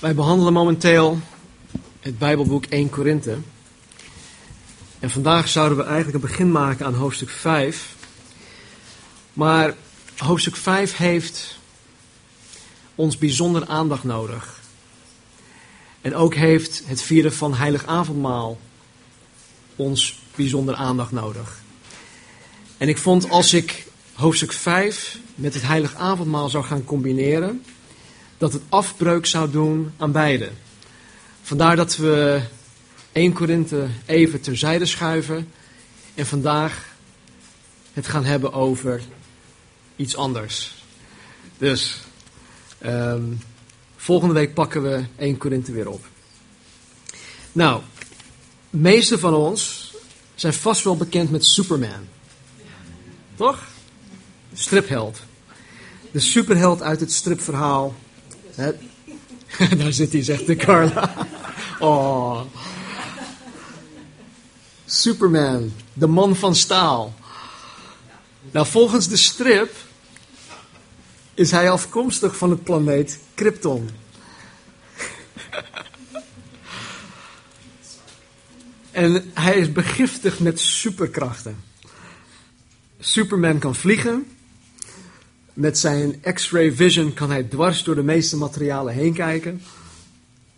Wij behandelen momenteel het Bijbelboek 1 Korinthe. En vandaag zouden we eigenlijk een begin maken aan hoofdstuk 5. Maar hoofdstuk 5 heeft ons bijzonder aandacht nodig. En ook heeft het vieren van heilig avondmaal ons bijzonder aandacht nodig. En ik vond als ik hoofdstuk 5 met het heilig avondmaal zou gaan combineren, dat het afbreuk zou doen aan beide. Vandaar dat we 1 Korinthe even terzijde schuiven en vandaag het gaan hebben over iets anders. Dus um, volgende week pakken we 1 Korinthe weer op. Nou, de meeste van ons zijn vast wel bekend met Superman. Toch? Stripheld. De superheld uit het stripverhaal Daar zit hij, zegt de Carla. Oh. Superman, de man van staal. Nou, volgens de strip is hij afkomstig van het planeet Krypton. en hij is begiftigd met superkrachten. Superman kan vliegen. Met zijn X-ray vision kan hij dwars door de meeste materialen heen kijken.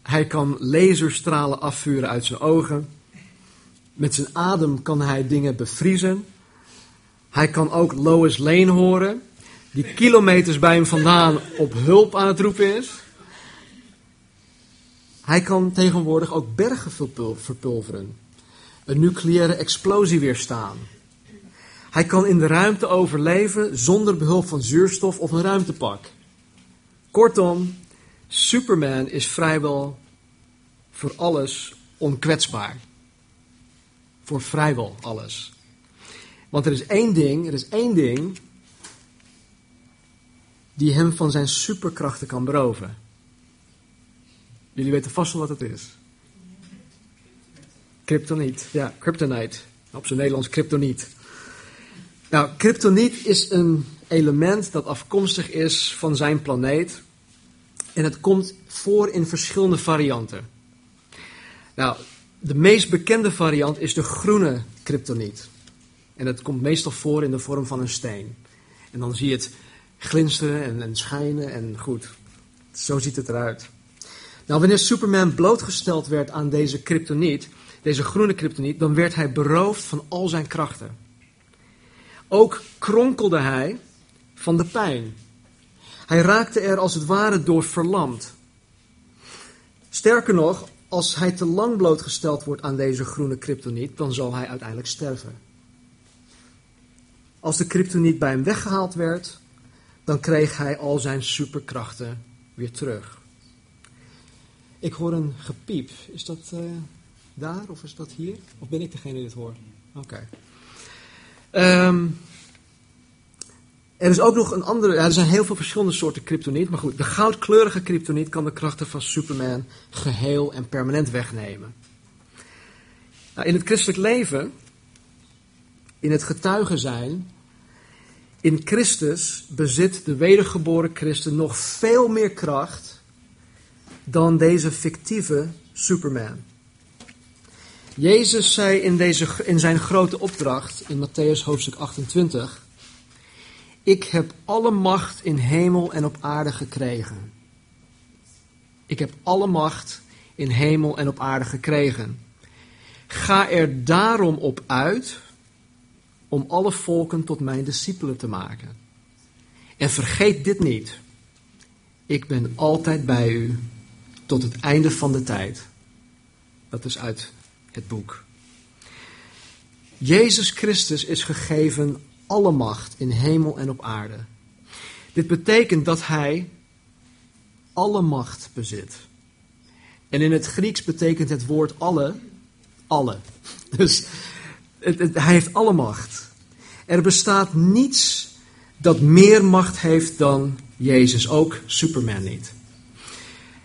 Hij kan laserstralen afvuren uit zijn ogen. Met zijn adem kan hij dingen bevriezen. Hij kan ook Lois Lane horen, die kilometers bij hem vandaan op hulp aan het roepen is. Hij kan tegenwoordig ook bergen verpulveren, een nucleaire explosie weerstaan. Hij kan in de ruimte overleven zonder behulp van zuurstof of een ruimtepak. Kortom, Superman is vrijwel voor alles onkwetsbaar. Voor vrijwel alles. Want er is één ding, er is één ding die hem van zijn superkrachten kan beroven. Jullie weten vast wel wat het is. Kryptoniet. Ja, kryptonite. Op zijn Nederlands kryptoniet. Nou, kryptoniet is een element dat afkomstig is van zijn planeet. En het komt voor in verschillende varianten. Nou, de meest bekende variant is de groene kryptoniet. En het komt meestal voor in de vorm van een steen. En dan zie je het glinsteren en, en schijnen en goed. Zo ziet het eruit. Nou, wanneer Superman blootgesteld werd aan deze kryptoniet, deze groene kryptoniet, dan werd hij beroofd van al zijn krachten. Ook kronkelde hij van de pijn. Hij raakte er als het ware door verlamd. Sterker nog, als hij te lang blootgesteld wordt aan deze groene kryptoniet, dan zal hij uiteindelijk sterven. Als de kryptoniet bij hem weggehaald werd, dan kreeg hij al zijn superkrachten weer terug. Ik hoor een gepiep. Is dat uh, daar of is dat hier? Of ben ik degene die het hoort? Oké. Um, er is ook nog een andere. Er zijn heel veel verschillende soorten kryptoniet. Maar goed, de goudkleurige kryptoniet kan de krachten van Superman geheel en permanent wegnemen. Nou, in het christelijk leven, in het getuigen zijn, in Christus bezit de wedergeboren christen nog veel meer kracht dan deze fictieve Superman. Jezus zei in, deze, in zijn grote opdracht in Matthäus hoofdstuk 28: Ik heb alle macht in hemel en op aarde gekregen. Ik heb alle macht in hemel en op aarde gekregen. Ga er daarom op uit om alle volken tot mijn discipelen te maken. En vergeet dit niet. Ik ben altijd bij u tot het einde van de tijd. Dat is uit het boek. Jezus Christus is gegeven alle macht in hemel en op aarde. Dit betekent dat hij alle macht bezit. En in het Grieks betekent het woord alle, alle. Dus hij heeft alle macht. Er bestaat niets dat meer macht heeft dan Jezus, ook Superman niet.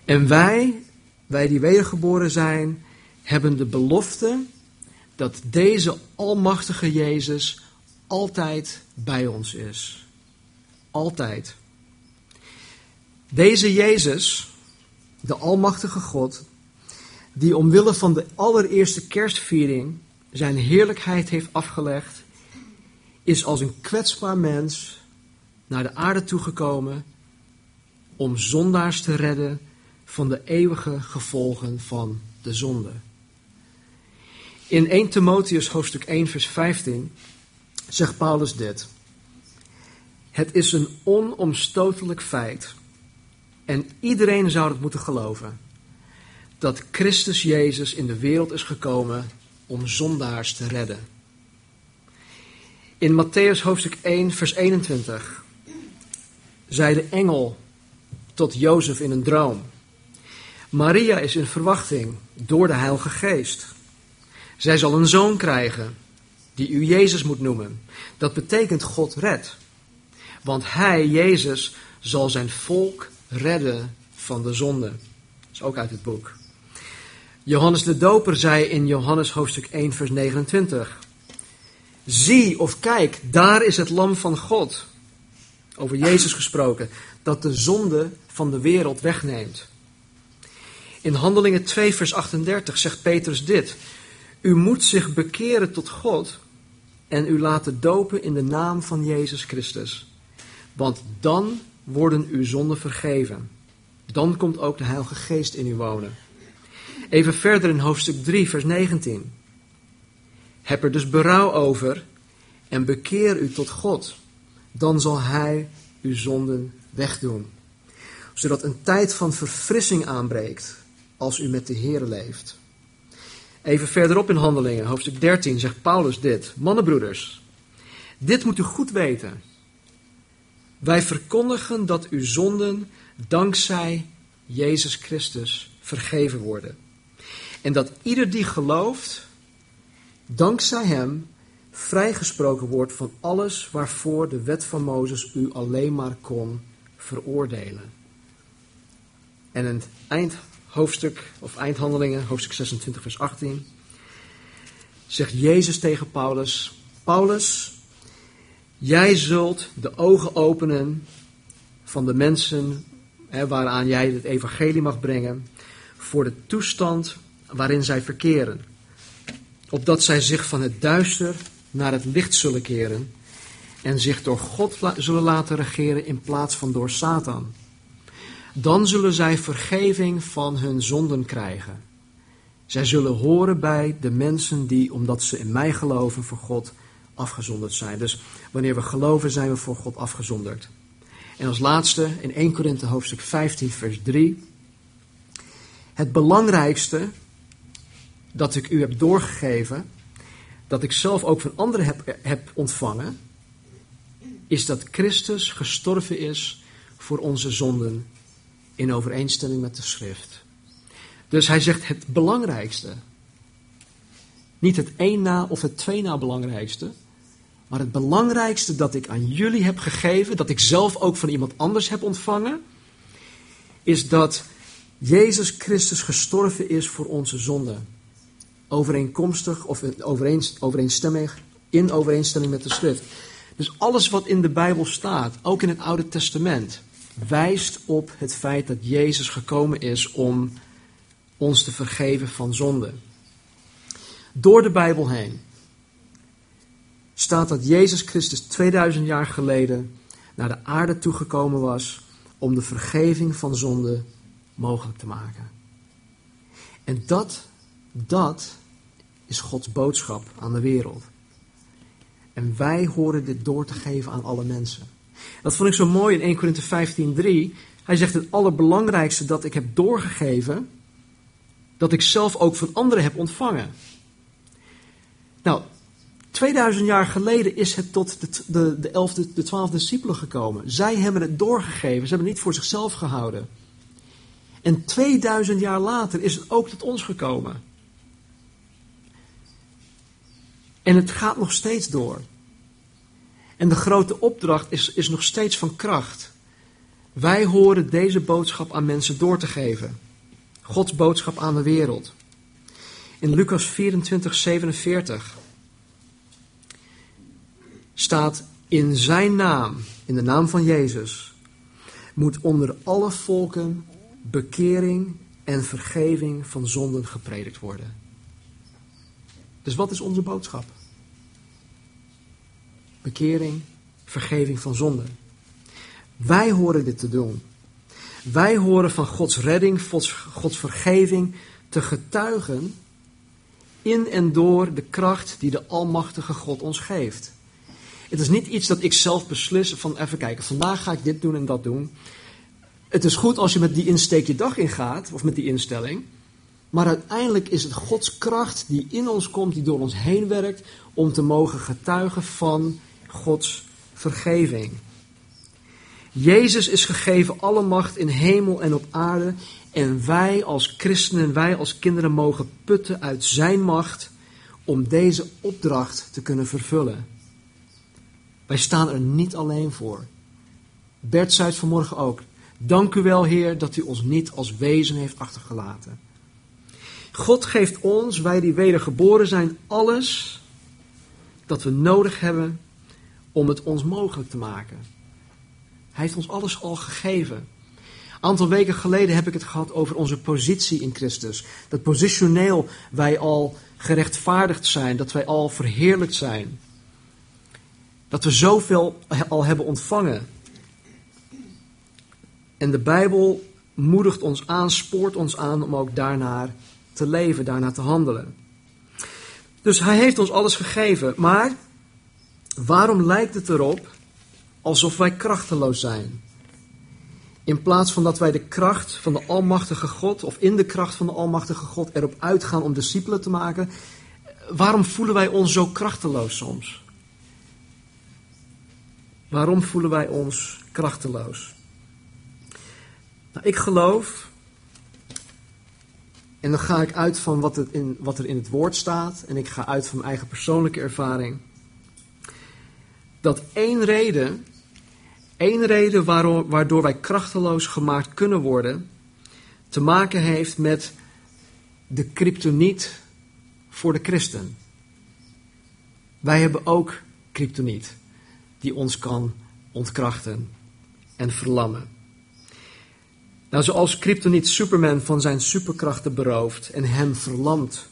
En wij, wij die wedergeboren zijn, hebben de belofte dat deze almachtige Jezus altijd bij ons is. Altijd. Deze Jezus de Almachtige God, die omwille van de allereerste kerstviering zijn heerlijkheid heeft afgelegd, is als een kwetsbaar mens naar de aarde toegekomen om zondaars te redden van de eeuwige gevolgen van de zonde. In 1 Timotheus hoofdstuk 1 vers 15 zegt Paulus dit. Het is een onomstotelijk feit en iedereen zou het moeten geloven dat Christus Jezus in de wereld is gekomen om zondaars te redden. In Matthäus hoofdstuk 1 vers 21 zei de engel tot Jozef in een droom. Maria is in verwachting door de Heilige Geest. Zij zal een zoon krijgen, die u Jezus moet noemen. Dat betekent God redt. Want hij, Jezus, zal zijn volk redden van de zonde. Dat is ook uit het boek. Johannes de Doper zei in Johannes hoofdstuk 1, vers 29. Zie of kijk, daar is het lam van God. Over Jezus gesproken, dat de zonde van de wereld wegneemt. In Handelingen 2, vers 38 zegt Petrus dit. U moet zich bekeren tot God en u laten dopen in de naam van Jezus Christus. Want dan worden uw zonden vergeven. Dan komt ook de Heilige Geest in u wonen. Even verder in hoofdstuk 3, vers 19. Heb er dus berouw over en bekeer u tot God. Dan zal Hij uw zonden wegdoen. Zodat een tijd van verfrissing aanbreekt als u met de Heer leeft. Even verderop in Handelingen, hoofdstuk 13, zegt Paulus dit. Mannenbroeders, dit moet u goed weten. Wij verkondigen dat uw zonden dankzij Jezus Christus vergeven worden. En dat ieder die gelooft, dankzij Hem, vrijgesproken wordt van alles waarvoor de wet van Mozes u alleen maar kon veroordelen. En het eindhoofdstuk, of eindhandelingen, hoofdstuk 26, vers 18, zegt Jezus tegen Paulus: Paulus, jij zult de ogen openen van de mensen hè, waaraan jij het evangelie mag brengen, voor de toestand waarin zij verkeren. Opdat zij zich van het duister naar het licht zullen keren en zich door God zullen laten regeren in plaats van door Satan. Dan zullen zij vergeving van hun zonden krijgen. Zij zullen horen bij de mensen die, omdat ze in mij geloven, voor God afgezonderd zijn. Dus wanneer we geloven, zijn we voor God afgezonderd. En als laatste in 1 Korinthe hoofdstuk 15, vers 3. Het belangrijkste dat ik u heb doorgegeven, dat ik zelf ook van anderen heb, heb ontvangen, is dat Christus gestorven is voor onze zonden in overeenstemming met de schrift. Dus hij zegt het belangrijkste. Niet het één na of het twee na belangrijkste. Maar het belangrijkste dat ik aan jullie heb gegeven, dat ik zelf ook van iemand anders heb ontvangen, is dat Jezus Christus gestorven is voor onze zonden overeenkomstig of overeenstemmig, in overeenstemming met de schrift. Dus alles wat in de Bijbel staat, ook in het Oude Testament, wijst op het feit dat Jezus gekomen is om ons te vergeven van zonde. Door de Bijbel heen staat dat Jezus Christus 2000 jaar geleden naar de aarde toegekomen was om de vergeving van zonde mogelijk te maken. En dat dat is Gods boodschap aan de wereld. En wij horen dit door te geven aan alle mensen. Dat vond ik zo mooi in 1 Korinthe 15:3. Hij zegt het allerbelangrijkste dat ik heb doorgegeven, dat ik zelf ook van anderen heb ontvangen. Nou, 2000 jaar geleden is het tot de, de, de 11, de 12 discipelen gekomen. Zij hebben het doorgegeven, ze hebben het niet voor zichzelf gehouden. En 2000 jaar later is het ook tot ons gekomen. En het gaat nog steeds door. En de grote opdracht is, is nog steeds van kracht. Wij horen deze boodschap aan mensen door te geven. Gods boodschap aan de wereld. In Lucas 24, 47 staat in zijn naam, in de naam van Jezus, moet onder alle volken bekering en vergeving van zonden gepredikt worden. Dus wat is onze boodschap? Bekering, vergeving van zonden. Wij horen dit te doen. Wij horen van Gods redding, Gods, Gods vergeving te getuigen in en door de kracht die de Almachtige God ons geeft. Het is niet iets dat ik zelf beslis van even kijken, vandaag ga ik dit doen en dat doen. Het is goed als je met die insteek je dag ingaat, of met die instelling. Maar uiteindelijk is het Gods kracht die in ons komt, die door ons heen werkt, om te mogen getuigen van Gods vergeving. Jezus is gegeven alle macht in hemel en op aarde. En wij als christenen, wij als kinderen mogen putten uit zijn macht om deze opdracht te kunnen vervullen. Wij staan er niet alleen voor. Bert zei het vanmorgen ook. Dank u wel, Heer, dat u ons niet als wezen heeft achtergelaten. God geeft ons, wij die wedergeboren zijn, alles dat we nodig hebben om het ons mogelijk te maken. Hij heeft ons alles al gegeven. Een aantal weken geleden heb ik het gehad over onze positie in Christus. Dat positioneel wij al gerechtvaardigd zijn, dat wij al verheerlijkt zijn. Dat we zoveel al hebben ontvangen. En de Bijbel moedigt ons aan, spoort ons aan om ook daarnaar te leven, daarnaar te handelen. Dus hij heeft ons alles gegeven. Maar waarom lijkt het erop alsof wij krachteloos zijn? In plaats van dat wij de kracht van de Almachtige God, of in de kracht van de Almachtige God, erop uitgaan om discipelen te maken, waarom voelen wij ons zo krachteloos soms? Waarom voelen wij ons krachteloos? Nou, ik geloof, en dan ga ik uit van wat, het in, wat er in het woord staat, en ik ga uit van mijn eigen persoonlijke ervaring, dat één reden, één reden waardoor, wij krachteloos gemaakt kunnen worden, te maken heeft met de kryptoniet voor de christen. Wij hebben ook kryptoniet die ons kan ontkrachten en verlammen. Nou, zoals Kryptoniet Superman van zijn superkrachten berooft en hem verlamt,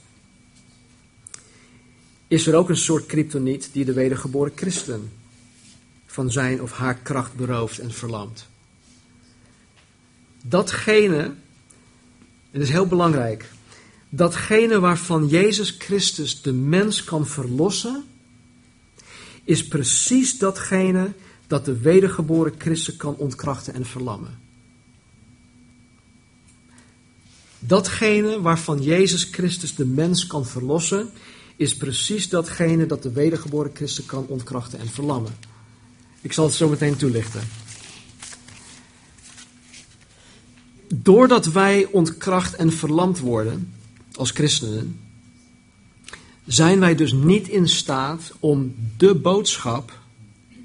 is er ook een soort kryptoniet die de wedergeboren christen van zijn of haar kracht berooft en verlamt. Datgene, en dat is heel belangrijk, datgene waarvan Jezus Christus de mens kan verlossen, is precies datgene dat de wedergeboren christen kan ontkrachten en verlammen. Datgene waarvan Jezus Christus de mens kan verlossen, is precies datgene dat de wedergeboren christen kan ontkrachten en verlammen. Ik zal het zo meteen toelichten. Doordat wij ontkracht en verlamd worden als christenen, zijn wij dus niet in staat om de boodschap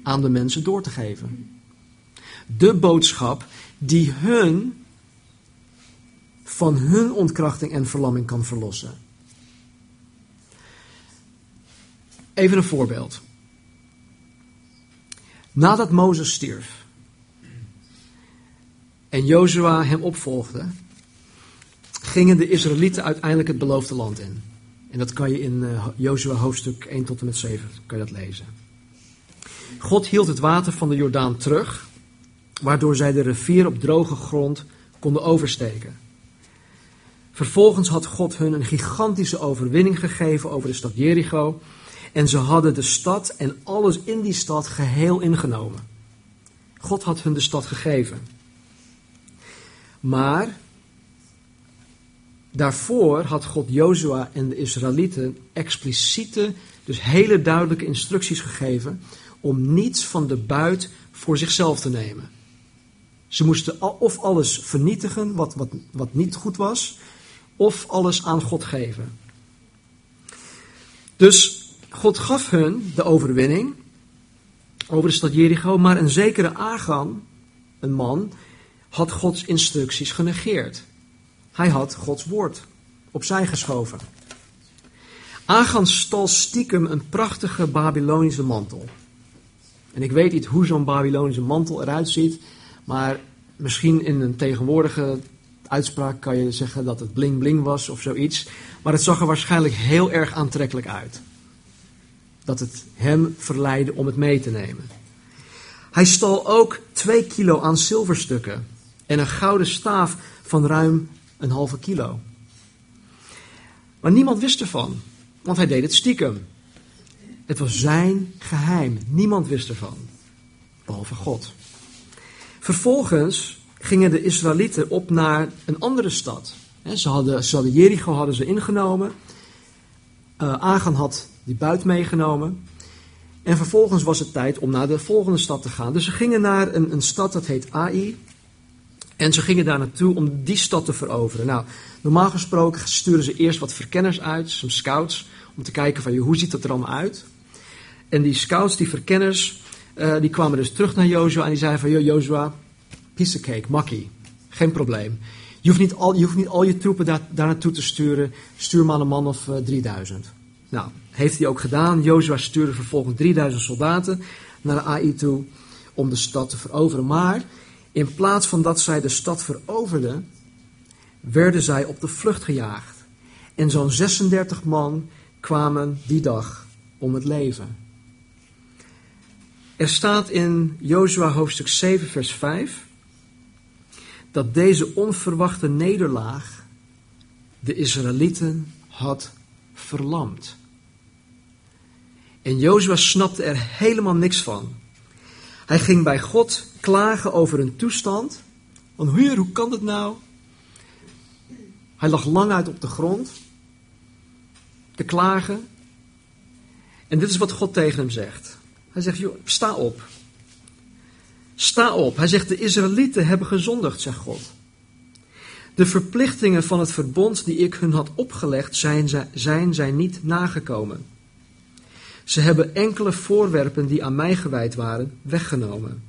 aan de mensen door te geven. De boodschap die hun van hun ontkrachting en verlamming kan verlossen. Even een voorbeeld. Nadat Mozes stierf en Jozua hem opvolgde, gingen de Israëlieten uiteindelijk het beloofde land in. En dat kan je in uh, Jozua hoofdstuk 1 tot en met 7 kan je dat lezen. God hield het water van de Jordaan terug, waardoor zij de rivier op droge grond konden oversteken. Vervolgens had God hun een gigantische overwinning gegeven over de stad Jericho. En ze hadden de stad en alles in die stad geheel ingenomen. God had hun de stad gegeven. Maar daarvoor had God Jozua en de Israëlieten expliciete, dus hele duidelijke instructies gegeven om niets van de buit voor zichzelf te nemen. Ze moesten of alles vernietigen wat, wat, wat niet goed was, of alles aan God geven. Dus God gaf hun de overwinning over de stad Jericho, maar een zekere Agan, een man, had Gods instructies genegeerd. Hij had Gods woord opzij geschoven. Agan stal stiekem een prachtige Babylonische mantel. En ik weet niet hoe zo'n Babylonische mantel eruit ziet, maar misschien in een tegenwoordige uitspraak kan je zeggen dat het bling bling was of zoiets. Maar het zag er waarschijnlijk heel erg aantrekkelijk uit. Dat het hem verleidde om het mee te nemen. Hij stal ook twee kilo aan zilverstukken en een gouden staaf van ruim een halve kilo. Maar niemand wist ervan, want hij deed het stiekem. Het was zijn geheim. Niemand wist ervan, behalve God. Vervolgens gingen de Israëlieten op naar een andere stad. Ze hadden, ze hadden Jericho hadden ze ingenomen. Uh, Agan had die buit meegenomen. En vervolgens was het tijd om naar de volgende stad te gaan. Dus ze gingen naar een, een stad dat heet Ai. En ze gingen daar naartoe om die stad te veroveren. Nou, normaal gesproken sturen ze eerst wat verkenners uit, some scouts, om te kijken van hoe ziet dat er allemaal uit. En die scouts, die verkenners, uh, die kwamen dus terug naar Jozua en die zeiden van, Jozua, piece of cake, makkie, geen probleem. Je hoeft niet al je, hoeft niet al je troepen daar, daar naartoe te sturen, stuur maar een man of uh, eh, 3000. Nou, heeft hij ook gedaan. Jozua stuurde vervolgens 3000 soldaten naar AI toe om de stad te veroveren. Maar in plaats van dat zij de stad veroverden, werden zij op de vlucht gejaagd. En zo'n 36 man kwamen die dag om het leven. Er staat in Jozua hoofdstuk 7, vers 5 dat deze onverwachte nederlaag de Israëlieten had verlamd. En Jozua snapte er helemaal niks van. Hij ging bij God klagen over een toestand. Want heer, hoe kan het nou? Hij lag lang uit op de grond te klagen. En dit is wat God tegen hem zegt. Hij zegt, sta op. Sta op. Hij zegt, de Israëlieten hebben gezondigd, zegt God. De verplichtingen van het verbond die ik hun had opgelegd, zijn, zijn zij niet nagekomen. Ze hebben enkele voorwerpen die aan mij gewijd waren, weggenomen.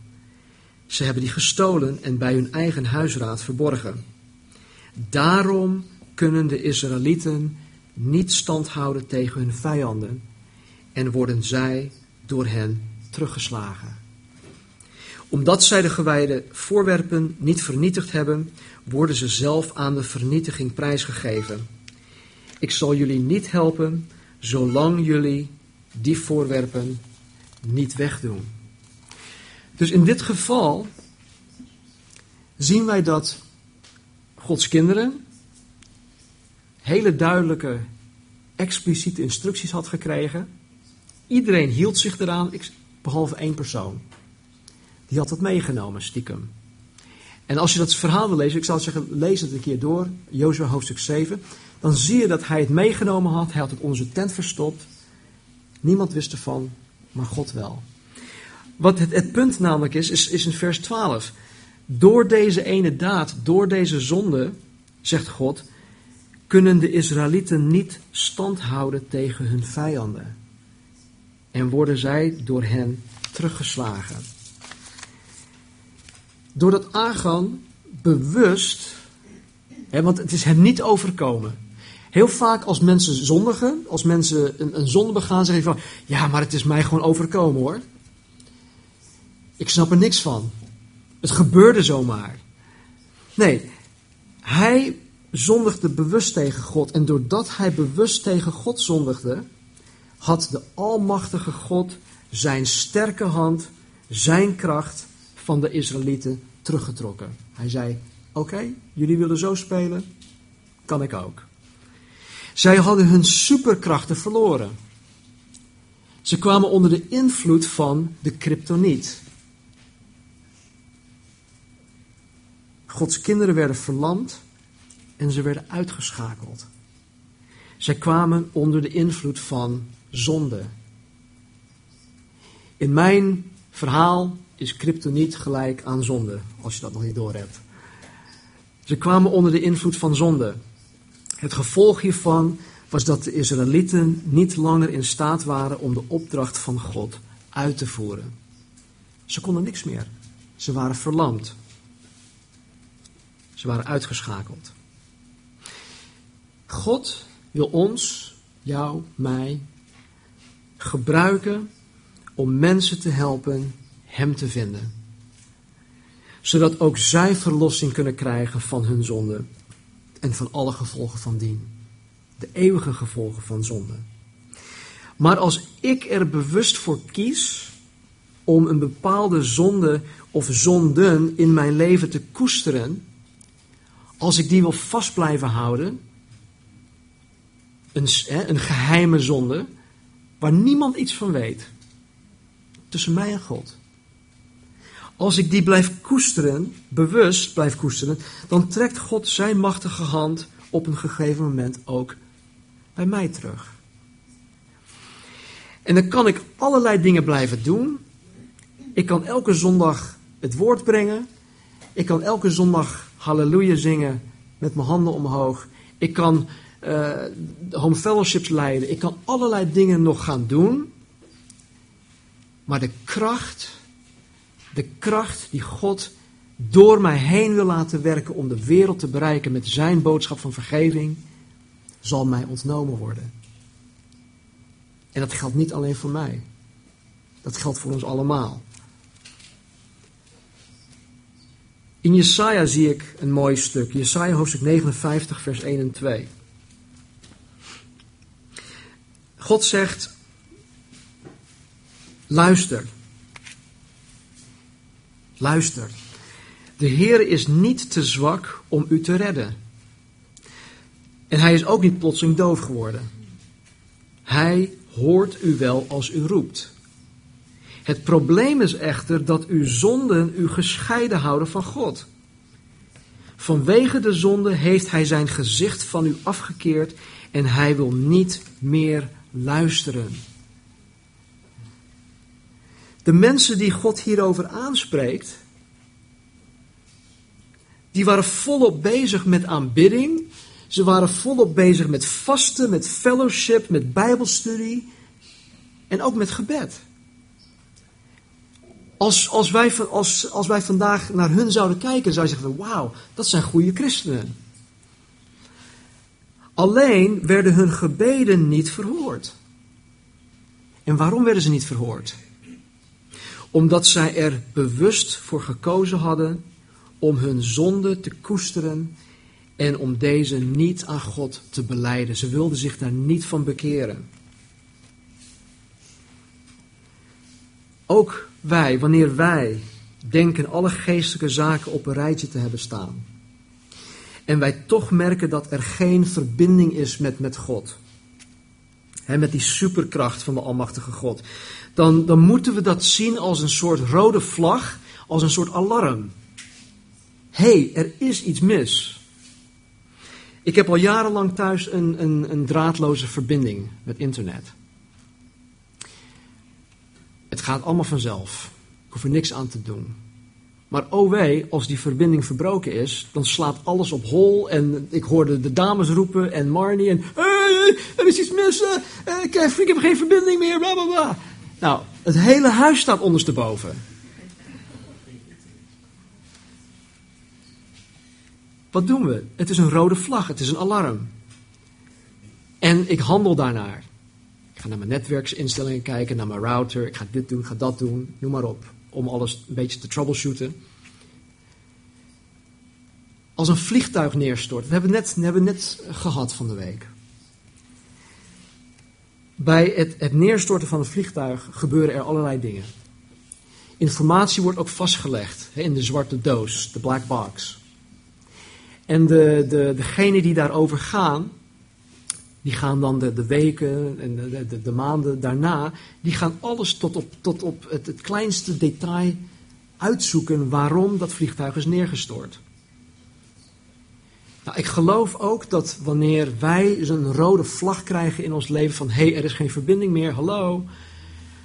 Ze hebben die gestolen en bij hun eigen huisraad verborgen. Daarom kunnen de Israëlieten niet stand houden tegen hun vijanden en worden zij door hen teruggeslagen. Omdat zij de gewijde voorwerpen niet vernietigd hebben, worden ze zelf aan de vernietiging prijsgegeven. Ik zal jullie niet helpen zolang jullie die voorwerpen niet wegdoen. Dus in dit geval zien wij dat Gods kinderen hele duidelijke, expliciete instructies had gekregen. Iedereen hield zich eraan, behalve één persoon. Die had dat meegenomen, stiekem. En als je dat verhaal wil lezen, ik zou zeggen, lees het een keer door, Jozua hoofdstuk 7. Dan zie je dat hij het meegenomen had, hij had het onder zijn tent verstopt. Niemand wist ervan, maar God wel. Wat het, het punt namelijk is, is, is in vers 12. Door deze ene daad, door deze zonde, zegt God, kunnen de Israëlieten niet stand houden tegen hun vijanden. En worden zij door hen teruggeslagen. Doordat Agan bewust, hè, want het is hem niet overkomen. Heel vaak als mensen zondigen, als mensen een, een zonde begaan, zeggen van, ja, maar het is mij gewoon overkomen hoor. Ik snap er niks van. Het gebeurde zomaar. Nee, hij zondigde bewust tegen God. En doordat hij bewust tegen God zondigde, had de Almachtige God zijn sterke hand, zijn kracht van de Israëlieten teruggetrokken. Hij zei: Oké, jullie willen zo spelen, kan ik ook. Zij hadden hun superkrachten verloren. Ze kwamen onder de invloed van de kryptoniet. Gods kinderen werden verlamd en ze werden uitgeschakeld. Zij kwamen onder de invloed van zonde. In mijn verhaal is kryptoniet gelijk aan zonde, als je dat nog niet door hebt. Ze kwamen onder de invloed van zonde. Het gevolg hiervan was dat de Israëlieten niet langer in staat waren om de opdracht van God uit te voeren. Ze konden niks meer. Ze waren verlamd. Ze waren uitgeschakeld. God wil ons, jou, mij, gebruiken om mensen te helpen Hem te vinden. zodat ook zij verlossing kunnen krijgen van hun zonde en van alle gevolgen van dien. De eeuwige gevolgen van zonde. Maar als ik er bewust voor kies om een bepaalde zonde of zonden in mijn leven te koesteren, als ik die wil vast blijven houden, een, een geheime zonde, waar niemand iets van weet, tussen mij en God. Als ik die blijf koesteren, bewust blijf koesteren, dan trekt God zijn machtige hand op een gegeven moment ook bij mij terug. En dan kan ik allerlei dingen blijven doen. Ik kan elke zondag het woord brengen. Ik kan elke zondag halleluja zingen met mijn handen omhoog. Ik kan uh, home fellowships leiden. Ik kan allerlei dingen nog gaan doen. Maar de kracht, de kracht die God door mij heen wil laten werken om de wereld te bereiken met zijn boodschap van vergeving, zal mij ontnomen worden. En dat geldt niet alleen voor mij. Dat geldt voor ons allemaal. In Jesaja zie ik een mooi stuk. Jesaja hoofdstuk 59, vers 1 en 2. God zegt, luister. Luister. De Heer is niet te zwak om u te redden. En hij is ook niet plotseling doof geworden. Hij hoort u wel als u roept. Het probleem is echter dat uw zonden u gescheiden houden van God. Vanwege de zonde heeft hij zijn gezicht van u afgekeerd en hij wil niet meer luisteren. De mensen die God hierover aanspreekt, die waren volop bezig met aanbidding. Ze waren volop bezig met vasten, met fellowship, met bijbelstudie en ook met gebed. Als, als, wij, als, als wij vandaag naar hun zouden kijken, zouden we zeggen: Wauw, dat zijn goede christenen. Alleen werden hun gebeden niet verhoord. En waarom werden ze niet verhoord? Omdat zij er bewust voor gekozen hadden om hun zonde te koesteren en om deze niet aan God te beleiden. Ze wilden zich daar niet van bekeren. Ook wij, wanneer wij denken alle geestelijke zaken op een rijtje te hebben staan, en wij toch merken dat er geen verbinding is met, met God, hè, met die superkracht van de Almachtige God, dan, dan moeten we dat zien als een soort rode vlag, als een soort alarm. Hé, hey, er is iets mis. Ik heb al jarenlang thuis een, een, een draadloze verbinding met internet. Het gaat allemaal vanzelf. Ik hoef er niks aan te doen. Maar oh wee, als die verbinding verbroken is, dan slaat alles op hol. En ik hoorde de dames roepen en Marnie en... er is iets mis, uh, ik, ik heb geen verbinding meer, bla bla bla. Nou, het hele huis staat ondersteboven. Wat doen we? Het is een rode vlag, het is een alarm. En ik handel daarnaar. Ik ga naar mijn netwerksinstellingen kijken, naar mijn router. Ik ga dit doen, ga dat doen, noem maar op. Om alles een beetje te troubleshooten. Als een vliegtuig neerstort. We hebben net, we hebben net gehad van de week. Bij het, het neerstorten van een vliegtuig gebeuren er allerlei dingen. Informatie wordt ook vastgelegd in de zwarte doos, de black box. En de, de, degenen die daarover gaan, die gaan dan de, de weken en de, de, de, maanden daarna, die gaan alles tot op, tot op het, het kleinste detail uitzoeken waarom dat vliegtuig is neergestort. Nou, ik geloof ook dat wanneer wij een rode vlag krijgen in ons leven van hé, hey, er is geen verbinding meer, hallo,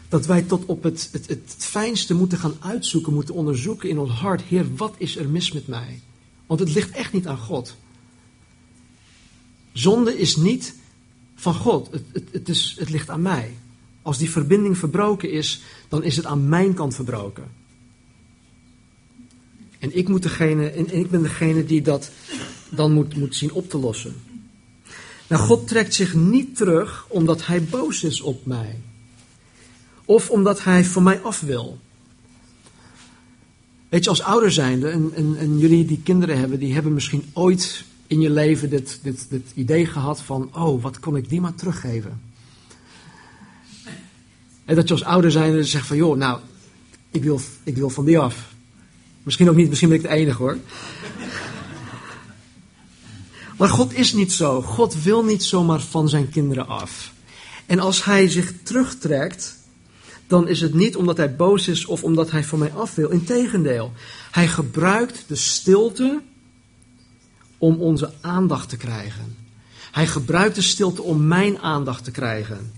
dat wij tot op het, het, het fijnste moeten gaan uitzoeken, moeten onderzoeken in ons hart, Heer, wat is er mis met mij? Want het ligt echt niet aan God. Zonde is niet van God. Het, het, het, is, het ligt aan mij. Als die verbinding verbroken is, dan is het aan mijn kant verbroken. En ik, moet degene, en ik ben degene die dat dan moet, moet zien op te lossen. Nou, God trekt zich niet terug omdat hij boos is op mij. Of omdat hij van mij af wil. Weet je, als ouder zijnde, en, en, en jullie die kinderen hebben, die hebben misschien ooit in je leven dit, dit, dit idee gehad van, oh, wat kon ik die maar teruggeven? En dat je als ouder zijnde zegt van, joh, nou, ik wil, ik wil van die af. Misschien ook niet, misschien ben ik de enige hoor. Maar God is niet zo. God wil niet zomaar van zijn kinderen af. En als hij zich terugtrekt, dan is het niet omdat hij boos is of omdat hij van mij af wil. Integendeel, hij gebruikt de stilte om onze aandacht te krijgen. Hij gebruikt de stilte om mijn aandacht te krijgen.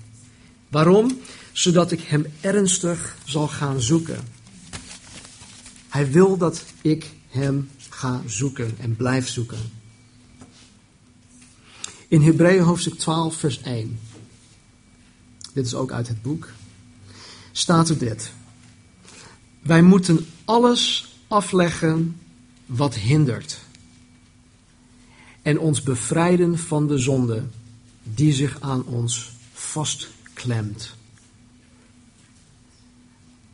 Waarom? Zodat ik hem ernstig zal gaan zoeken. Hij wil dat ik hem ga zoeken en blijf zoeken. In Hebreeën hoofdstuk 12, vers 1. Dit is ook uit het boek. Staat er dit. Wij moeten alles afleggen wat hindert. En ons bevrijden van de zonde die zich aan ons vastklemt.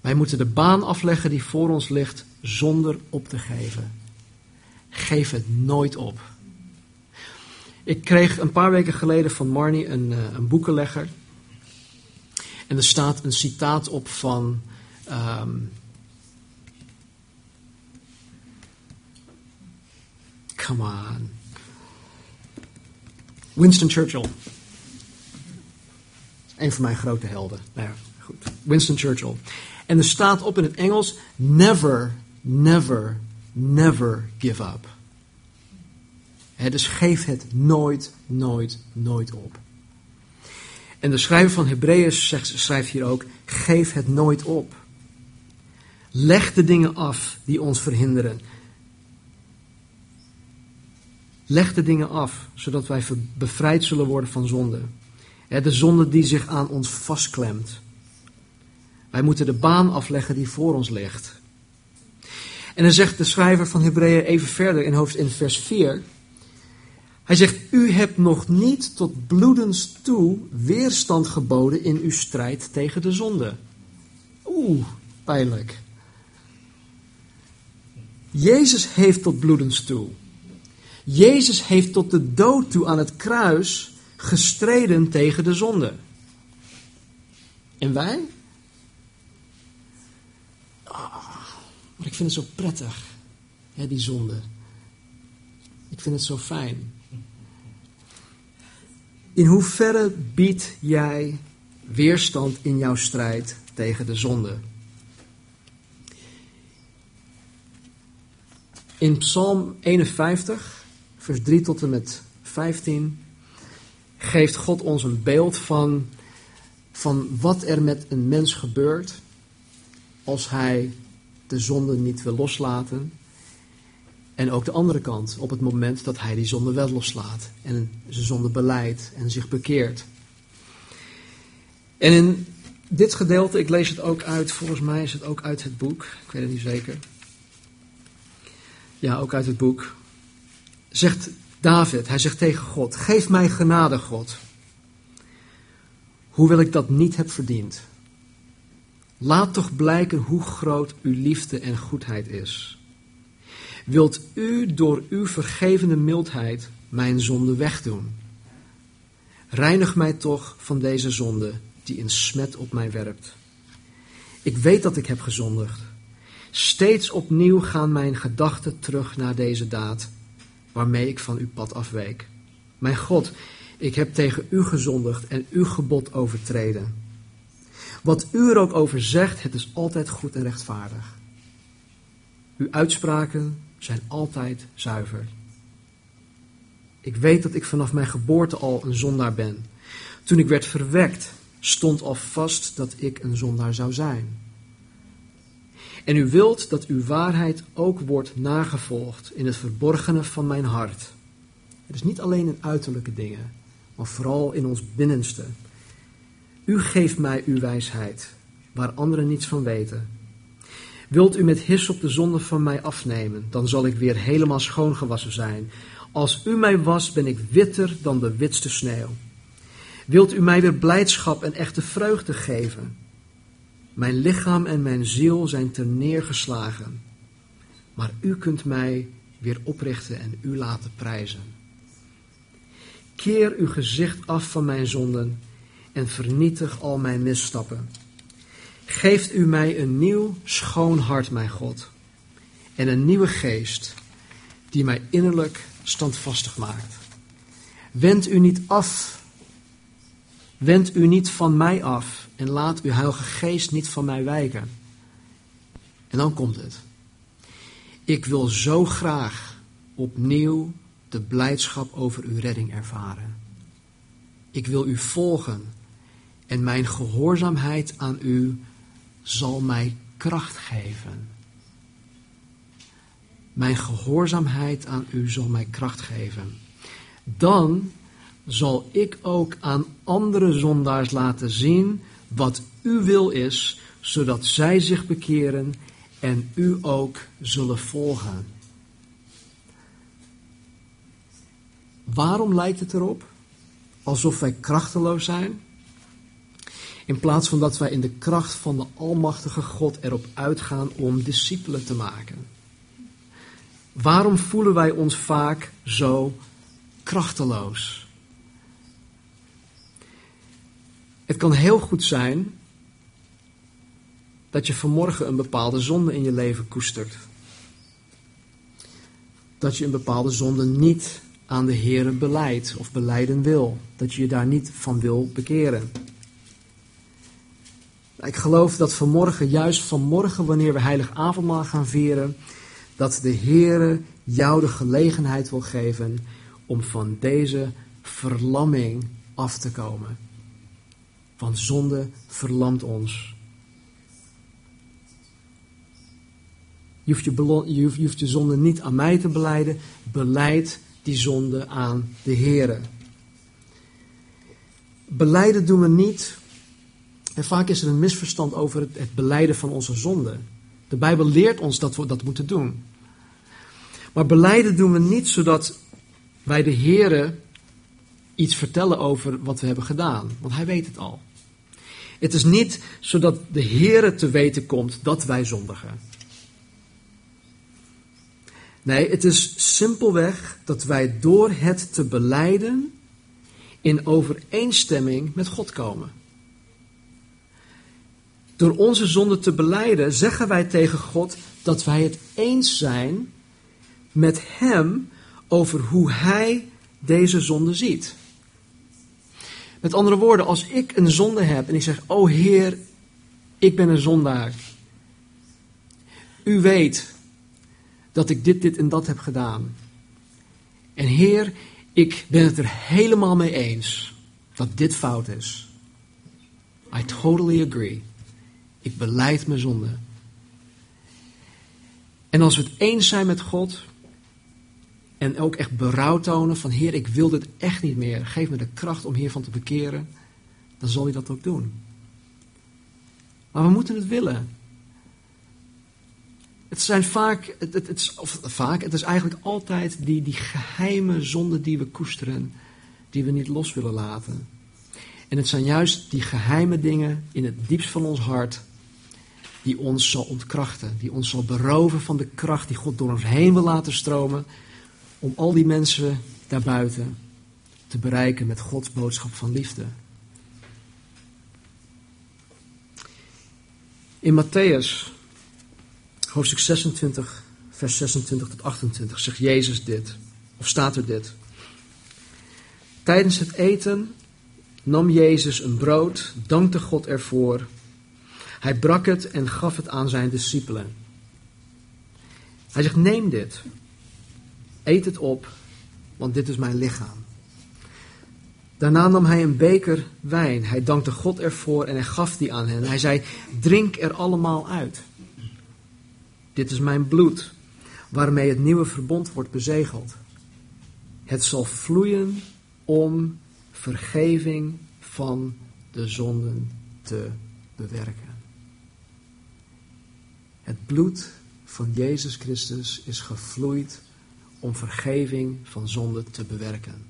Wij moeten de baan afleggen die voor ons ligt zonder op te geven. Geef het nooit op. Ik kreeg een paar weken geleden van Marnie een, eh, een boekenlegger. En er staat een citaat op van. Um, come on. Winston Churchill. Een van mijn grote helden. Nou ja, goed. Winston Churchill. En er staat op in het Engels: Never, never, never give up. Dus geef het nooit, nooit, nooit op. En de schrijver van Hebreeën schrijft hier ook: geef het nooit op. Leg de dingen af die ons verhinderen. Leg de dingen af, zodat wij bevrijd zullen worden van zonde. De zonde die zich aan ons vastklemt. Wij moeten de baan afleggen die voor ons ligt. En dan zegt de schrijver van Hebreeën even verder in hoofd in vers 4. Hij zegt, u hebt nog niet tot bloedens toe weerstand geboden in uw strijd tegen de zonde. Oeh, pijnlijk. Jezus heeft tot bloedens toe. Jezus heeft tot de dood toe aan het kruis gestreden tegen de zonde. En wij? Oh, maar ik vind het zo prettig, hè, die zonde. Ik vind het zo fijn. In hoeverre biedt jij weerstand in jouw strijd tegen de zonde? In Psalm 51, vers 3 tot en met 15, geeft God ons een beeld van, van wat er met een mens gebeurt als hij de zonde niet wil loslaten en ook de andere kant, op het moment dat hij die zonde wel loslaat en zijn zonde beleidt en zich bekeert. En in dit gedeelte, ik lees het ook uit, volgens mij is het ook uit het boek, ik weet het niet zeker. Ja, ook uit het boek. Zegt David, hij zegt tegen God: Geef mij genade, God. Hoewel ik dat niet heb verdiend. Laat toch blijken hoe groot uw liefde en goedheid is wilt u door uw vergevende mildheid mijn zonde wegdoen. Reinig mij toch van deze zonde die een smet op mij werpt. Ik weet dat ik heb gezondigd. Steeds opnieuw gaan mijn gedachten terug naar deze daad, waarmee ik van uw pad afweek. Mijn God, ik heb tegen u gezondigd en uw gebod overtreden. Wat u er ook over zegt, het is altijd goed en rechtvaardig. Uw uitspraken zijn altijd zuiver. Ik weet dat ik vanaf mijn geboorte al een zondaar ben. Toen ik werd verwekt, stond al vast dat ik een zondaar zou zijn. En u wilt dat uw waarheid ook wordt nagevolgd in het verborgene van mijn hart. Het is niet alleen in uiterlijke dingen, maar vooral in ons binnenste. U geeft mij uw wijsheid, waar anderen niets van weten. Wilt u met op de zonde van mij afnemen, dan zal ik weer helemaal schoongewassen zijn. Als u mij was, ben ik witter dan de witste sneeuw. Wilt u mij weer blijdschap en echte vreugde geven? Mijn lichaam en mijn ziel zijn ter neergeslagen. maar u kunt mij weer oprichten en u laten prijzen. Keer uw gezicht af van mijn zonden en vernietig al mijn misstappen. Geeft u mij een nieuw, schoon hart, mijn God, en een nieuwe geest die mij innerlijk standvastig maakt. Wend u niet af, wend u niet van mij af en laat uw heilige geest niet van mij wijken. En dan komt het. Ik wil zo graag opnieuw de blijdschap over uw redding ervaren. Ik wil u volgen en mijn gehoorzaamheid aan u zal mij kracht geven. Mijn gehoorzaamheid aan u zal mij kracht geven. Dan zal ik ook aan andere zondaars laten zien wat uw wil is, zodat zij zich bekeren en u ook zullen volgen. Waarom lijkt het erop alsof wij krachteloos zijn? In plaats van dat wij in de kracht van de Almachtige God erop uitgaan om discipelen te maken. Waarom voelen wij ons vaak zo krachteloos? Het kan heel goed zijn dat je vanmorgen een bepaalde zonde in je leven koestert. Dat je een bepaalde zonde niet aan de Heere beleidt of beleiden wil. Dat je je daar niet van wil bekeren. Ik geloof dat vanmorgen, juist vanmorgen, wanneer we heilig avondmaal gaan vieren, dat de Heere jou de gelegenheid wil geven om van deze verlamming af te komen. Want zonde verlamt ons. Je hoeft je, je, hoeft je zonde niet aan mij te beleiden. Beleid die zonde aan de Heere. Beleiden doen we niet. En vaak is er een misverstand over het, het beleiden van onze zonde. De Bijbel leert ons dat we dat moeten doen. Maar beleiden doen we niet zodat wij de Heere iets vertellen over wat we hebben gedaan. Want Hij weet het al. Het is niet zodat de Heere te weten komt dat wij zondigen. Nee, het is simpelweg dat wij door het te beleiden in overeenstemming met God komen. Door onze zonde te beleiden zeggen wij tegen God dat wij het eens zijn met Hem over hoe Hij deze zonde ziet. Met andere woorden, als ik een zonde heb en ik zeg, oh Heer, ik ben een zondaar. U weet dat ik dit, dit en dat heb gedaan. En Heer, ik ben het er helemaal mee eens dat dit fout is. I totally agree. Ik beleid mijn zonde. En als we het eens zijn met God en ook echt berouw tonen van Heer, ik wil dit echt niet meer. Geef me de kracht om hiervan te bekeren. Dan zal hij dat ook doen. Maar we moeten het willen. Het zijn vaak, het, het, het, of vaak, het is eigenlijk altijd die, die geheime zonden die we koesteren, die we niet los willen laten. En het zijn juist die geheime dingen in het diepst van ons hart, die ons zal ontkrachten, die ons zal beroven van de kracht die God door ons heen wil laten stromen, om al die mensen daarbuiten te bereiken met Gods boodschap van liefde. In Matthäus hoofdstuk 26, vers 26 tot 28 zegt Jezus dit, of staat er dit. Tijdens het eten nam Jezus een brood, dankte God ervoor. Hij brak het en gaf het aan zijn discipelen. Hij zegt: Neem dit, eet het op, want dit is mijn lichaam. Daarna nam hij een beker wijn. Hij dankte God ervoor en hij gaf die aan hen. Hij zei: Drink er allemaal uit. Dit is mijn bloed, waarmee het nieuwe verbond wordt bezegeld. Het zal vloeien om vergeving van de zonden te bewerken. Het bloed van Jezus Christus is gevloeid om vergeving van zonden te bewerken.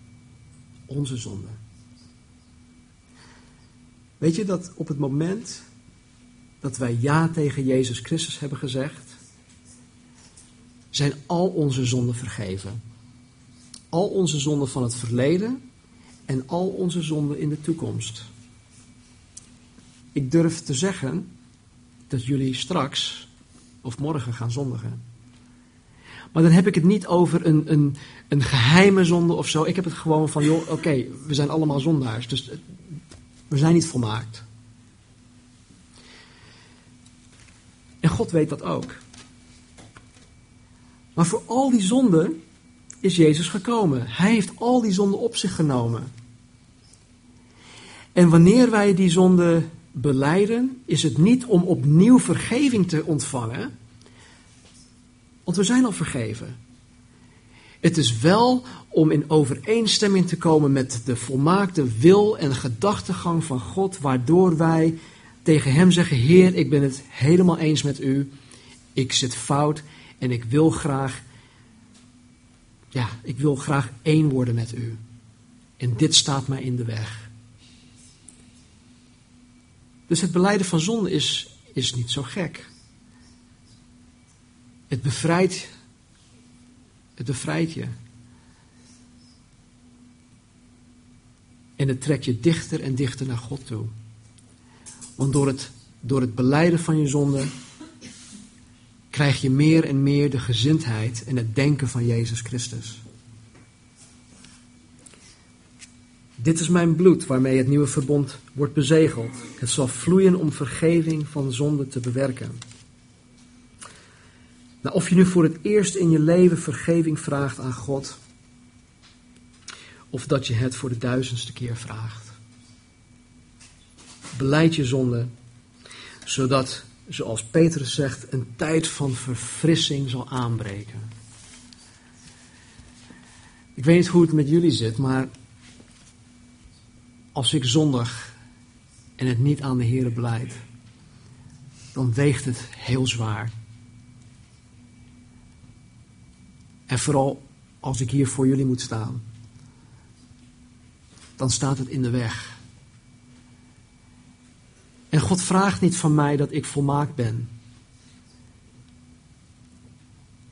Onze zonde. Weet je dat op het moment dat wij ja tegen Jezus Christus hebben gezegd, zijn al onze zonden vergeven. Al onze zonden van het verleden en al onze zonden in de toekomst. Ik durf te zeggen dat jullie straks of morgen gaan zondigen. Maar dan heb ik het niet over een, een, een geheime zonde of zo. Ik heb het gewoon van, joh, oké, we zijn allemaal zondaars. Dus we zijn niet volmaakt. En God weet dat ook. Maar voor al die zonden is Jezus gekomen. Hij heeft al die zonden op zich genomen. En wanneer wij die zonden beleiden, is het niet om opnieuw vergeving te ontvangen, want we zijn al vergeven. Het is wel om in overeenstemming te komen met de volmaakte wil en gedachtegang van God, waardoor wij tegen Hem zeggen: Heer, ik ben het helemaal eens met U. Ik zit fout en ik wil graag, ja, ik wil graag één worden met U. En dit staat mij in de weg. Dus het beleiden van zonde is, is niet zo gek. Het bevrijdt, het bevrijdt je. En het trekt je dichter en dichter naar God toe. Want door het, door het beleiden van je zonde krijg je meer en meer de gezindheid en het denken van Jezus Christus. Dit is mijn bloed waarmee het nieuwe verbond wordt bezegeld. Het zal vloeien om vergeving van zonde te bewerken. Nou, of je nu voor het eerst in je leven vergeving vraagt aan God, of dat je het voor de duizendste keer vraagt. Beleid je zonde, zodat, zoals Petrus zegt, een tijd van verfrissing zal aanbreken. Ik weet niet hoe het met jullie zit, maar als ik zondig en het niet aan de Heer beleid, dan weegt het heel zwaar. En vooral als ik hier voor jullie moet staan, dan staat het in de weg. En God vraagt niet van mij dat ik volmaakt ben.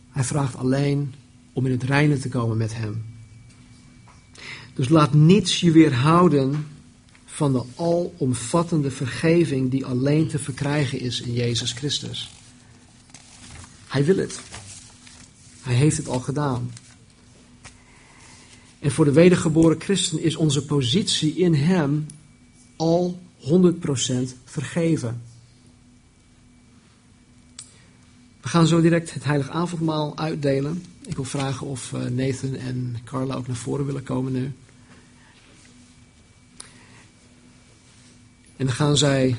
Hij vraagt alleen om in het reine te komen met Hem. Dus laat niets je weerhouden van de alomvattende vergeving die alleen te verkrijgen is in Jezus Christus. Hij wil het. Hij heeft het al gedaan. En voor de wedergeboren christen is onze positie in Hem al 100% vergeven. We gaan zo direct het heilige avondmaal uitdelen. Ik wil vragen of eh, Nathan en Carla ook naar voren willen komen nu. En dan gaan zij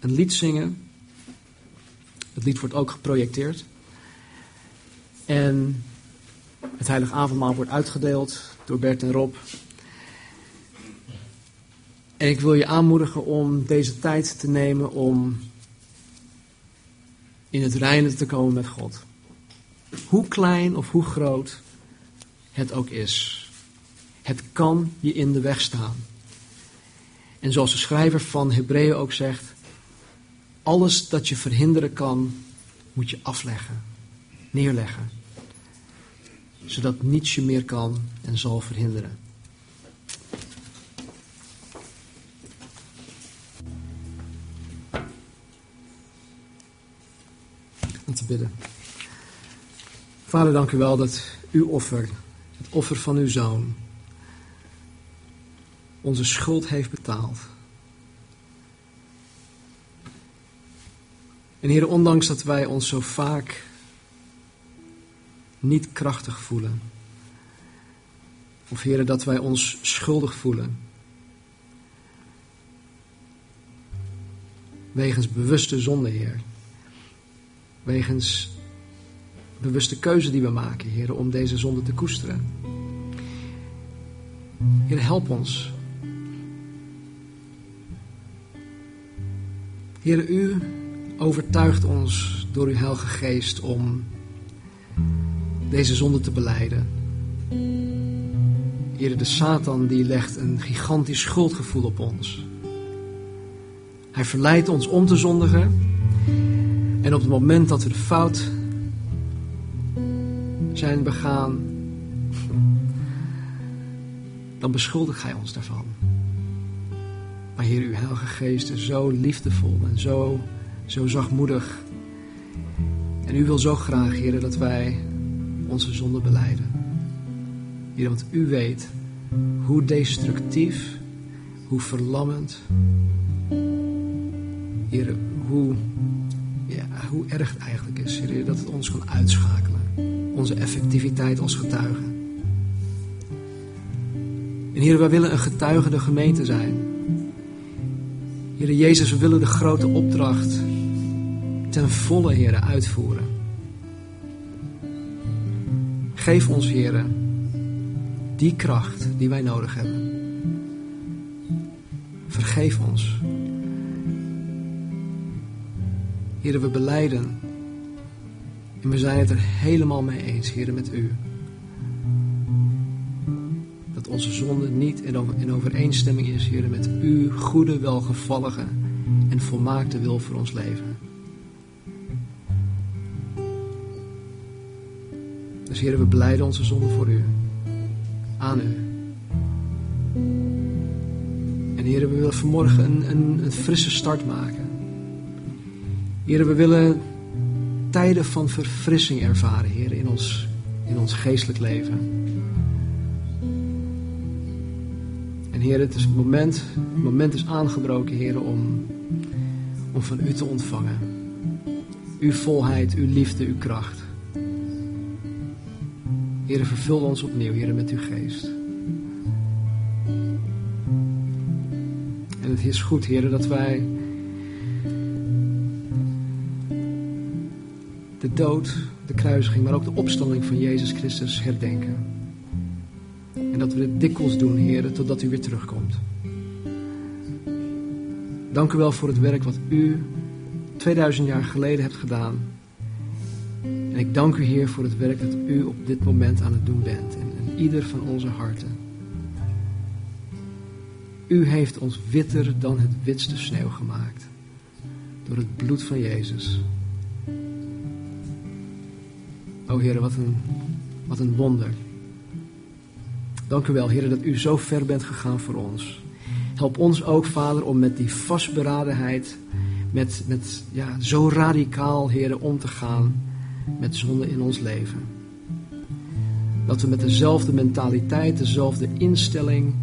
een lied zingen. Het lied wordt ook geprojecteerd. En het heilige avondmaal wordt uitgedeeld door Bert en Rob. En ik wil je aanmoedigen om deze tijd te nemen om in het reine te komen met God. Hoe klein of hoe groot het ook is. Het kan je in de weg staan. En zoals de schrijver van Hebreeën ook zegt, alles dat je verhinderen kan, moet je afleggen, neerleggen. Zodat niets je meer kan en zal verhinderen. Om te bidden. Vader, dank u wel dat uw offer, het offer van uw zoon, onze schuld heeft betaald. En Heer, ondanks dat wij ons zo vaak niet krachtig voelen, of Heer, dat wij ons schuldig voelen, wegens bewuste zonde, Heer, wegens bewuste keuze die we maken, Heer, om deze zonde te koesteren. Heer, help ons Heer, u overtuigt ons door uw Heilige Geest om deze zonde te beleiden. Heer, de Satan die legt een gigantisch schuldgevoel op ons. Hij verleidt ons om te zondigen. En op het moment dat we de fout zijn begaan, dan beschuldigt Gij ons daarvan. Heer, uw Heilige Geest is zo liefdevol en zo, zo zachtmoedig. En u wil zo graag, Heer, dat wij onze zonde beleiden. Heer, want u weet hoe destructief, hoe verlammend, Heer, hoe, ja, hoe erg het eigenlijk is, Heer, dat het ons kan uitschakelen. Onze effectiviteit als getuigen. En Heer, wij willen een getuigende gemeente zijn. Heer Jezus, we willen de grote opdracht ten volle, Heer, uitvoeren. Geef ons, Heer, die kracht die wij nodig hebben. Vergeef ons. Heer, we beleiden. En we zijn het er helemaal mee eens, Heer, met u. Onze zonde niet in overeenstemming is, Heer, met uw goede, welgevallige en volmaakte wil voor ons leven. Dus Heer, we beleiden onze zonde voor u. Aan u. En Heer, we willen vanmorgen een, een, een frisse start maken. Heer, we willen tijden van verfrissing ervaren, Heer, in ons, in ons geestelijk leven. Heer, het, is het, moment, het moment is aangebroken, Heer, om, om van U te ontvangen. Uw volheid, Uw liefde, Uw kracht. Heer, vervul ons opnieuw, Heer, met Uw geest. En het is goed, Heer, dat wij de dood, de kruisiging, maar ook de opstanding van Jezus Christus herdenken. Dat we dit dikwijls doen, Heer, totdat U weer terugkomt. Dank u wel voor het werk wat U 2000 jaar geleden hebt gedaan. En ik dank u, Heer, voor het werk dat U op dit moment aan het doen bent in, in ieder van onze harten. U heeft ons witter dan het witste sneeuw gemaakt. Door het bloed van Jezus. O Heer, wat een, wat een wonder. Dank u wel, Heer, dat u zo ver bent gegaan voor ons. Help ons ook, Vader, om met die vastberadenheid, met, met ja, zo radicaal, Heer, om te gaan met zonde in ons leven. Dat we met dezelfde mentaliteit, dezelfde instelling,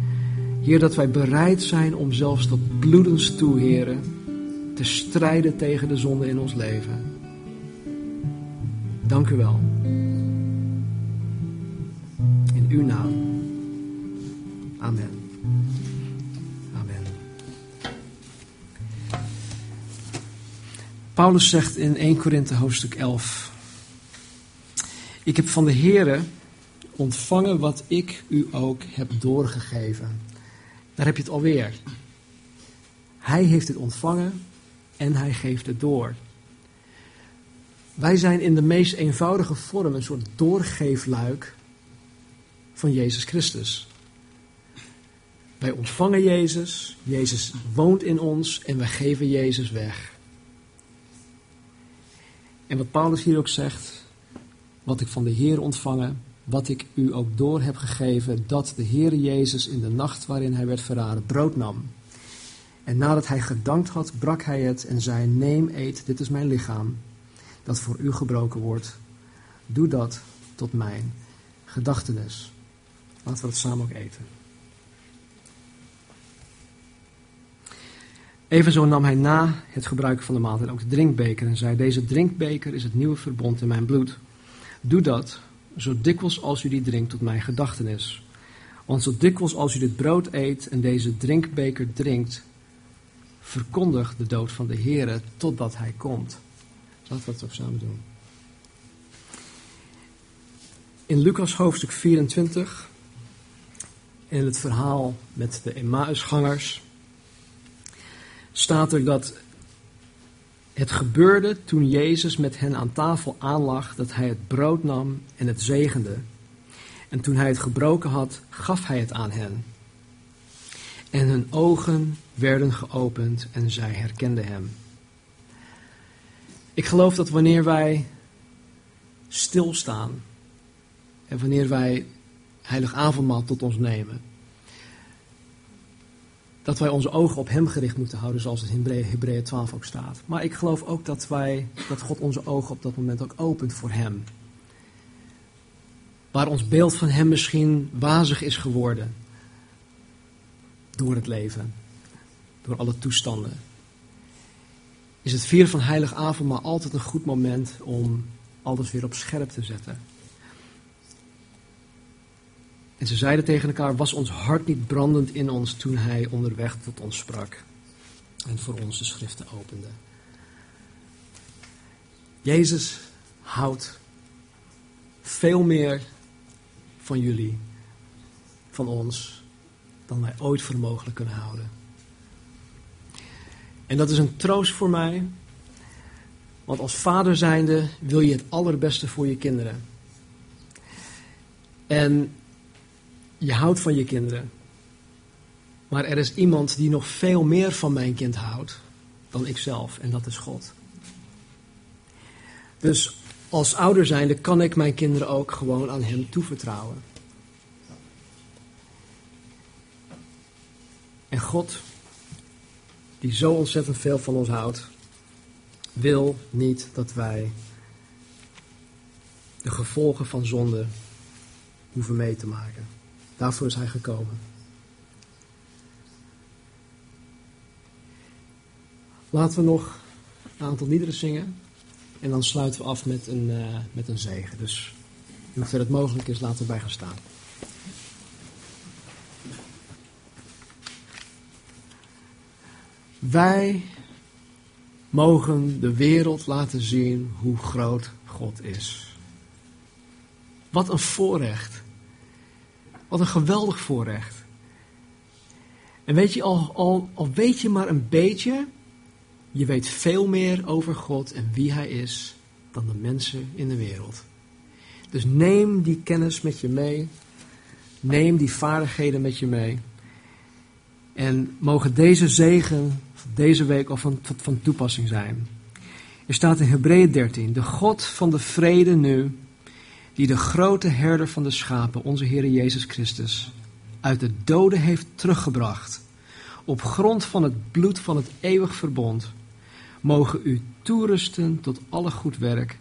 Heer, dat wij bereid zijn om zelfs tot bloedens toe, Heer, te strijden tegen de zonde in ons leven. Dank u wel. In uw naam. Amen. Amen. Paulus zegt in 1 Korinthe hoofdstuk 11. Ik heb van de Heere ontvangen wat ik u ook heb doorgegeven. Daar heb je het alweer. Hij heeft het ontvangen en hij geeft het door. Wij zijn in de meest eenvoudige vorm een soort doorgeefluik van Jezus Christus. Wij ontvangen Jezus, Jezus woont in ons en wij geven Jezus weg. En wat Paulus hier ook zegt, wat ik van de Heer ontvangen, wat ik u ook door heb gegeven, dat de Heer Jezus in de nacht waarin hij werd verraden brood nam. En nadat hij gedankt had, brak hij het en zei, neem, eet, dit is mijn lichaam dat voor u gebroken wordt. Doe dat tot mijn gedachtenis. Laten we het samen ook eten. Evenzo nam hij na het gebruiken van de maaltijd ook de drinkbeker en zei: Deze drinkbeker is het nieuwe verbond in mijn bloed. Doe dat zo dikwijls als u die drinkt tot mijn gedachtenis. Want zo dikwijls als u dit brood eet en deze drinkbeker drinkt, verkondigt de dood van de Heer totdat hij komt. Laten we het ook samen doen. In Lucas hoofdstuk 24, in het verhaal met de Emmausgangers, staat er dat het gebeurde toen Jezus met hen aan tafel aanlag, dat hij het brood nam en het zegende. En toen hij het gebroken had, gaf hij het aan hen. En hun ogen werden geopend en zij herkenden hem. Ik geloof dat wanneer wij stilstaan En wanneer wij heilig avondmaal tot ons nemen, dat wij onze ogen op Hem gericht moeten houden, zoals het in Hebreeën 12 ook staat. Maar ik geloof ook dat, wij, dat God onze ogen op dat moment ook opent voor Hem. Waar ons beeld van Hem misschien wazig is geworden door het leven, door alle toestanden, is het vieren van heilig avondmaal altijd een goed moment om alles weer op scherp te zetten. En ze zeiden tegen elkaar, was ons hart niet brandend in ons toen hij onderweg tot ons sprak en voor ons de schriften opende. Jezus houdt veel meer van jullie, van ons, dan wij ooit voor mogelijk kunnen houden. En dat is een troost voor mij, want als vader zijnde wil je het allerbeste voor je kinderen. En je houdt van je kinderen. Maar er is iemand die nog veel meer van mijn kind houdt dan ikzelf, en dat is God. Dus als ouder zijnde kan ik mijn kinderen ook gewoon aan Hem toevertrouwen. En God, die zo ontzettend veel van ons houdt, wil niet dat wij de gevolgen van zonde hoeven mee te maken. Daarvoor is hij gekomen. Laten we nog een aantal liederen zingen. En dan sluiten we af met een, uh, met een zegen. Dus in hoeverre het mogelijk is, laten we bij gaan staan. Wij mogen de wereld laten zien hoe groot God is. Wat een voorrecht. Wat een geweldig voorrecht. En weet je, al, al, al weet je maar een beetje, je weet veel meer over God en wie Hij is dan de mensen in de wereld. Dus neem die kennis met je mee. Neem die vaardigheden met je mee. En mogen deze zegen deze week al van, van toepassing zijn. Er staat in Hebreeën 13: De God van de vrede nu die de grote herder van de schapen, onze Heer Jezus Christus, uit de doden heeft teruggebracht, op grond van het bloed van het eeuwig verbond, mogen u toerusten tot alle goed werk,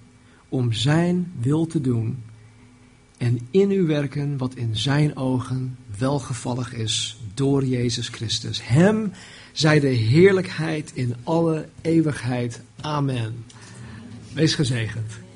om Zijn wil te doen, en in u werken wat in Zijn ogen welgevallig is door Jezus Christus. Hem zij de heerlijkheid in alle eeuwigheid. Amen. Wees gezegend.